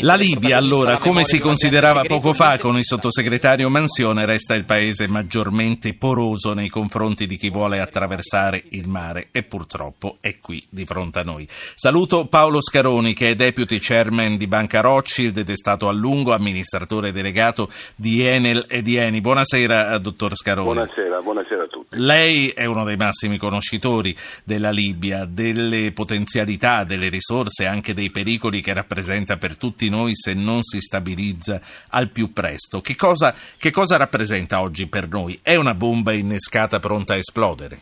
La Libia, allora, come si considerava poco fa con il sottosegretario Mansione, resta il paese maggiormente poroso nei confronti di chi vuole attraversare il mare e purtroppo è qui di fronte a noi. Saluto Paolo Scaroni, che è deputy chairman di Banca Rothschild ed è stato a lungo amministratore delegato di Enel e di Eni. Buonasera, dottor Scaroni. Buonasera, buonasera a tutti. Lei è uno dei massimi conoscitori della Libia, delle potenzialità, delle risorse, anche dei pericoli che rappresenta per tutti tutti noi se non si stabilizza al più presto. Che cosa, che cosa rappresenta oggi per noi? È una bomba innescata pronta a esplodere?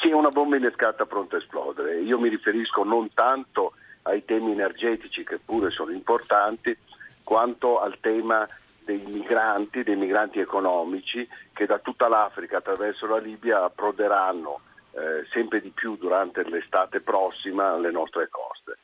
Sì, è una bomba innescata pronta a esplodere. Io mi riferisco non tanto ai temi energetici, che pure sono importanti, quanto al tema dei migranti, dei migranti economici che da tutta l'Africa attraverso la Libia approderanno eh, sempre di più durante l'estate prossima alle nostre coste.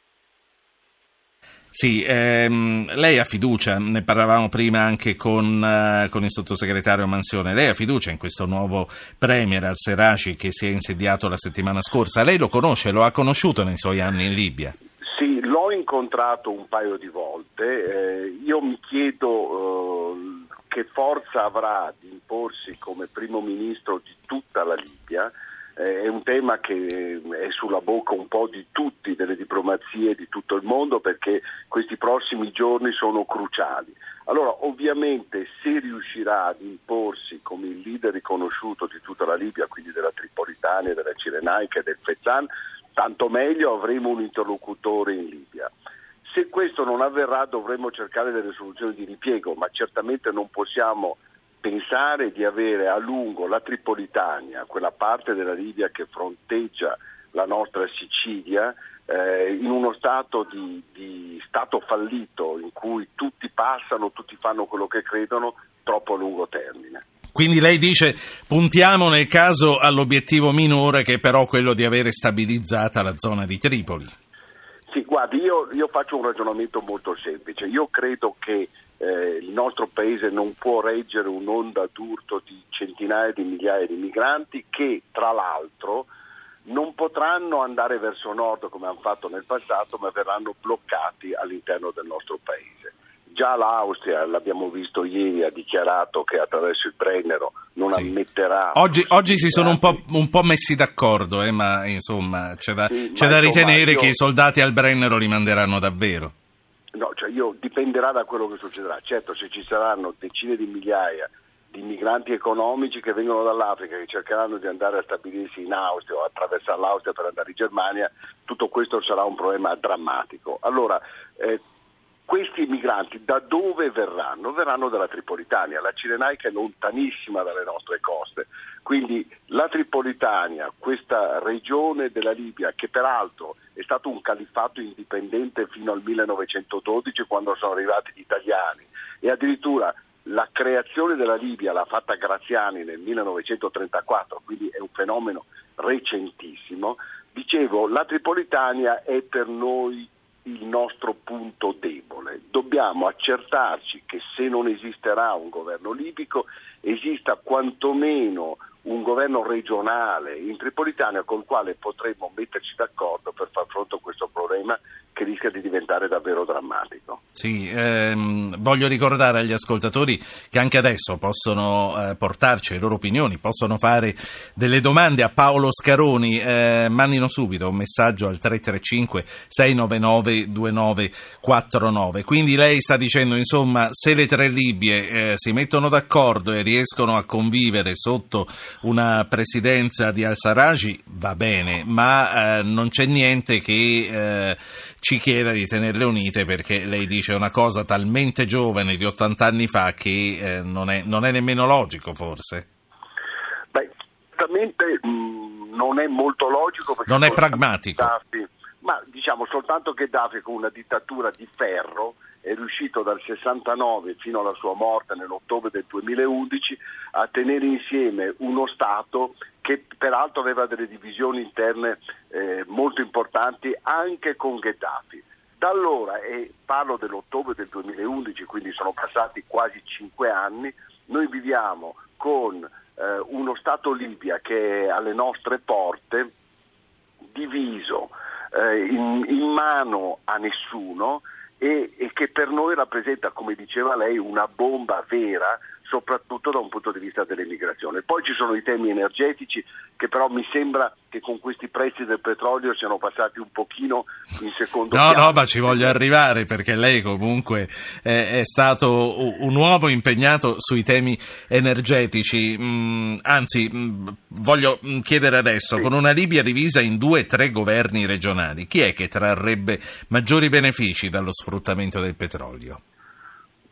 Sì, ehm, lei ha fiducia, ne parlavamo prima anche con, uh, con, il sottosegretario Mansione, lei ha fiducia in questo nuovo premier al-Seraci che si è insediato la settimana scorsa, lei lo conosce, lo ha conosciuto nei suoi anni in Libia? Incontrato un paio di volte, eh, io mi chiedo eh, che forza avrà di imporsi come primo ministro di tutta la Libia, è un tema che è sulla bocca un po' di tutti, delle diplomazie di tutto il mondo, perché questi prossimi giorni sono cruciali. Allora, ovviamente, se riuscirà ad imporsi come il leader riconosciuto di tutta la Libia, quindi della Tripolitania, della Cirenaica e del Fezzan, tanto meglio avremo un interlocutore in Libia. Se questo non avverrà dovremo cercare delle soluzioni di ripiego, ma certamente non possiamo pensare di avere a lungo la Tripolitania, quella parte della Libia che fronteggia la nostra Sicilia, eh, in uno stato di, di, stato fallito in cui tutti passano, tutti fanno quello che credono, troppo a lungo termine. Quindi lei dice puntiamo nel caso all'obiettivo minore che è però quello di avere stabilizzata la zona di Tripoli. Sì, guardi, io, io faccio un ragionamento molto semplice. Io credo che eh, il nostro paese non può reggere un'onda d'urto di centinaia di migliaia di migranti che tra l'altro non potranno andare verso nord come hanno fatto nel passato ma verranno bloccati all'interno del nostro paese. Già l'Austria, l'abbiamo visto ieri, ha dichiarato che attraverso il Brennero non sì. ammetterà. Oggi, oggi si sono un po', un po messi d'accordo, eh, ma insomma c'è da, sì, c'è da ritenere io... che i soldati al Brennero li manderanno davvero. No, cioè io, dipenderà da quello che succederà. Certo, se ci saranno decine di migliaia di migranti economici che vengono dall'Africa che cercheranno di andare a stabilirsi in Austria o attraversare l'Austria per andare in Germania, tutto questo sarà un problema drammatico. Allora, eh, questi migranti da dove verranno? Verranno dalla Tripolitania, la Cirenaica è lontanissima dalle nostre coste, quindi la Tripolitania, questa regione della Libia che peraltro è stato un califfato indipendente fino al 1912 quando sono arrivati gli italiani e addirittura la creazione della Libia l'ha fatta Graziani nel 1934, quindi è un fenomeno recentissimo. Dicevo, la Tripolitania è per noi il nostro punto debole. Dobbiamo accertarci che se non esisterà un governo libico esista quantomeno un governo regionale in Tripolitania col quale potremmo metterci d'accordo per far fronte a questo problema che rischia di diventare davvero drammatico. Sì, ehm, voglio ricordare agli ascoltatori che anche adesso possono eh, portarci le loro opinioni, possono fare delle domande a Paolo Scaroni, eh, mandino subito un messaggio al 335 699 2949. Quindi lei sta dicendo, insomma, se le tre Libie eh, si mettono d'accordo e riescono a convivere sotto una presidenza di al-Sarraj, va bene, ma eh, non c'è niente che eh, ci chieda di tenerle unite perché lei dice una cosa talmente giovane di 80 anni fa che eh, non, è, non, è, nemmeno logico forse. Beh, certamente mh, mm, non è molto logico perché non è pragmatico. Gheddafi, ma diciamo soltanto che Gheddafi con una dittatura di ferro è riuscito dal 69 fino alla sua morte nell'ottobre del 2011 a tenere insieme uno Stato che peraltro aveva delle divisioni interne eh, molto importanti anche con Gheddafi. Da allora, e parlo dell'ottobre del 2011, quindi sono passati quasi cinque anni, noi viviamo con eh, uno Stato Libia che è alle nostre porte, diviso, eh, in, in mano a nessuno, e, e che per noi rappresenta, come diceva lei, una bomba vera soprattutto da un punto di vista dell'immigrazione. Poi ci sono i temi energetici che però mi sembra che con questi prezzi del petrolio siano passati un pochino in secondo no, piano. No, ma ci voglio arrivare perché lei comunque è, è stato un uomo impegnato sui temi energetici. Mm, anzi, mm, voglio mm, chiedere adesso, sì. con una Libia divisa in due o tre governi regionali, chi è che trarrebbe maggiori benefici dallo sfruttamento del petrolio?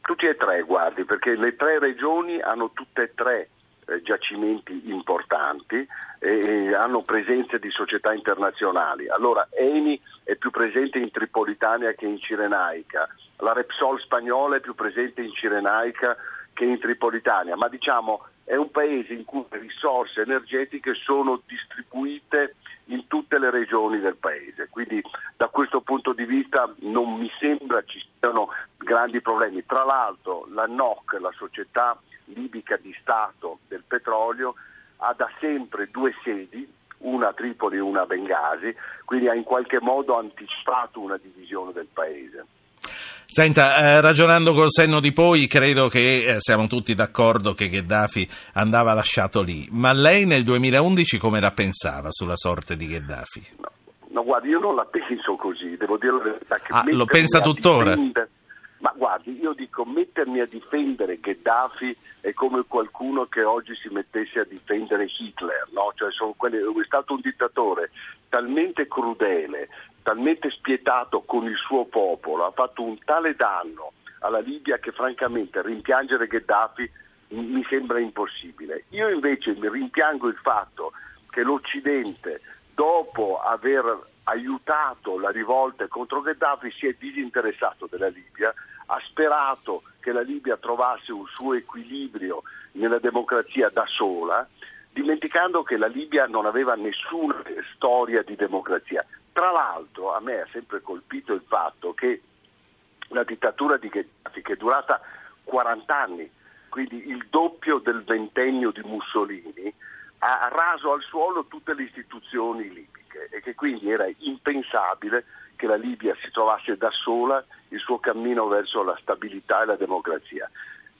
Tutti e tre, guardi, perché le tre regioni hanno tutte e tre eh, giacimenti importanti e, e, hanno presenze di società internazionali. Allora Eni è più presente in Tripolitania che in Cirenaica, la Repsol spagnola è più presente in Cirenaica che in Tripolitania, ma diciamo è un paese in cui le risorse energetiche sono distribuite in tutte le regioni del paese. Quindi da questo punto di vista non mi sembra ci siano grandi problemi. Tra l'altro la NOC, la società libica di Stato del petrolio, ha da sempre due sedi, una a Tripoli e una a Bengasi, quindi ha in qualche modo anticipato una divisione del paese. Senta, eh, ragionando col senno di poi, credo che eh, siamo tutti d'accordo che Gheddafi andava lasciato lì, ma lei nel 2011 come la pensava sulla sorte di Gheddafi? No, no guardi, io non la penso così, devo dire la verità. ah, lo pensa tuttora? Difendere... Ma guardi, io dico mettermi a difendere Gheddafi è come qualcuno che oggi si mettesse a difendere Hitler, no? cioè quelli... è stato un dittatore talmente crudele, talmente spietato con il suo popolo, ha fatto un tale danno alla Libia che francamente rimpiangere Gheddafi mi sembra impossibile. Io invece mi rimpiango il fatto che l'Occidente, dopo aver aiutato la rivolta contro Gheddafi, si è disinteressato della Libia, ha sperato che la Libia trovasse un suo equilibrio nella democrazia da sola, dimenticando che la Libia non aveva nessuna storia di democrazia. Tra l'altro a me ha sempre colpito il fatto che la dittatura di Gheddafi, che è durata 40 anni, quindi il doppio del ventennio di Mussolini, ha raso al suolo tutte le istituzioni libiche e che quindi era impensabile che la Libia si trovasse da sola il suo cammino verso la stabilità e la democrazia.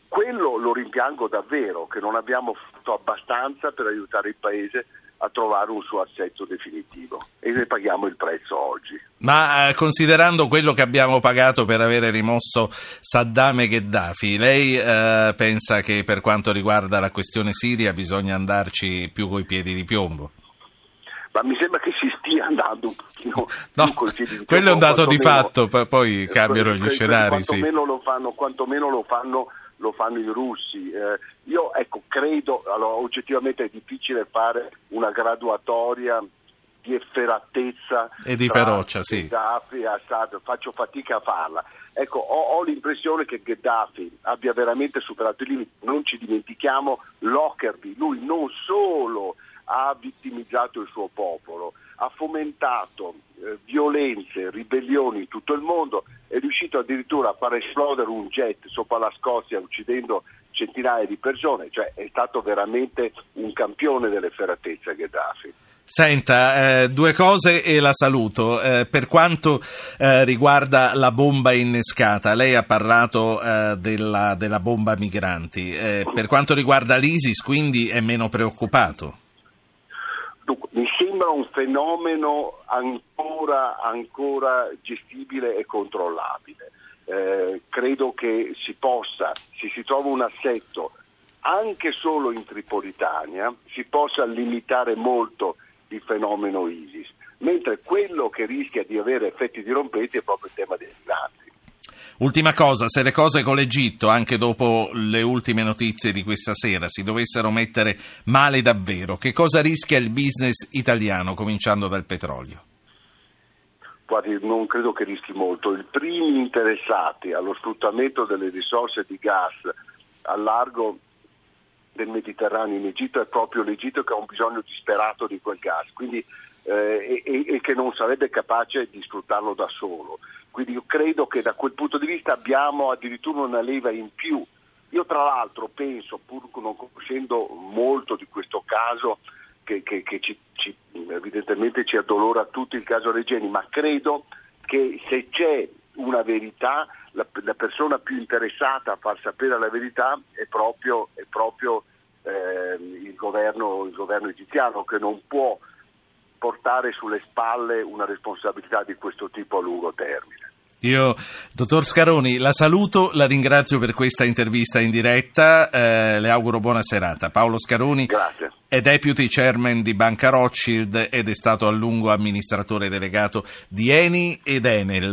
Quello lo rimpiango davvero, che non abbiamo fatto abbastanza per aiutare il Paese a trovare un suo assetto definitivo e ne paghiamo il prezzo oggi. Ma eh, considerando quello che abbiamo pagato per avere rimosso Saddam e Gheddafi, lei eh, pensa che per quanto riguarda la questione Siria bisogna andarci più coi piedi di piombo? Ma mi sembra che si stia andando un pochino no. Quello è un dato di fatto, poi cambiano gli scenari. Quantomeno, sì. lo fanno, quantomeno lo fanno lo fanno i russi. Eh, io ecco, credo, allora, oggettivamente è difficile fare una graduatoria di efferatezza e di ferocia, sì. Gheddafi e Assad, faccio fatica a farla. Ecco, ho, ho, l'impressione che Gheddafi abbia veramente superato i limiti. Non ci dimentichiamo Lockerbie, lui non solo ha vittimizzato il suo popolo, ha fomentato eh, violenze, ribellioni in tutto il mondo, è riuscito addirittura a far esplodere un jet sopra la Scozia uccidendo centinaia di persone, cioè è stato veramente un campione dell'efferatezza Gheddafi. Senta, eh, due cose e la saluto. Eh, per quanto eh, riguarda la bomba innescata, lei ha parlato eh, della, della, bomba migranti. Eh, per quanto riguarda l'ISIS, quindi è meno preoccupato? Dunque, mi sembra un fenomeno ancora, ancora gestibile e controllabile. Eh, credo che si possa, se si trova un assetto anche solo in Tripolitania, si possa limitare molto il fenomeno ISIS, mentre quello che rischia di avere effetti dirompenti è proprio il tema dei migranti. Ultima cosa, se le cose con l'Egitto, anche dopo le ultime notizie di questa sera, si dovessero mettere male davvero, che cosa rischia il business italiano, cominciando dal petrolio? Guardi, non credo che rischi molto. I primi interessati allo sfruttamento delle risorse di gas al largo del Mediterraneo in Egitto è proprio l'Egitto che ha un bisogno disperato di quel gas quindi, eh, e, e, che non sarebbe capace di sfruttarlo da solo. Quindi io credo che da quel punto di vista abbiamo addirittura una leva in più. Io tra l'altro penso, pur non conoscendo molto di questo caso, che, che, che ci, ci, evidentemente ci addolora tutti il caso Regeni, ma credo che se c'è una verità, la, la, persona più interessata a far sapere la verità è proprio, è proprio eh, il, governo, il governo egiziano che non può portare sulle spalle una responsabilità di questo tipo a lungo termine. Io, dottor Scaroni, la saluto, la ringrazio per questa intervista in diretta, eh, le auguro buona serata. Paolo Scaroni Grazie. è deputy chairman di Banca Rothschild ed è stato a lungo amministratore delegato di Eni ed Enel.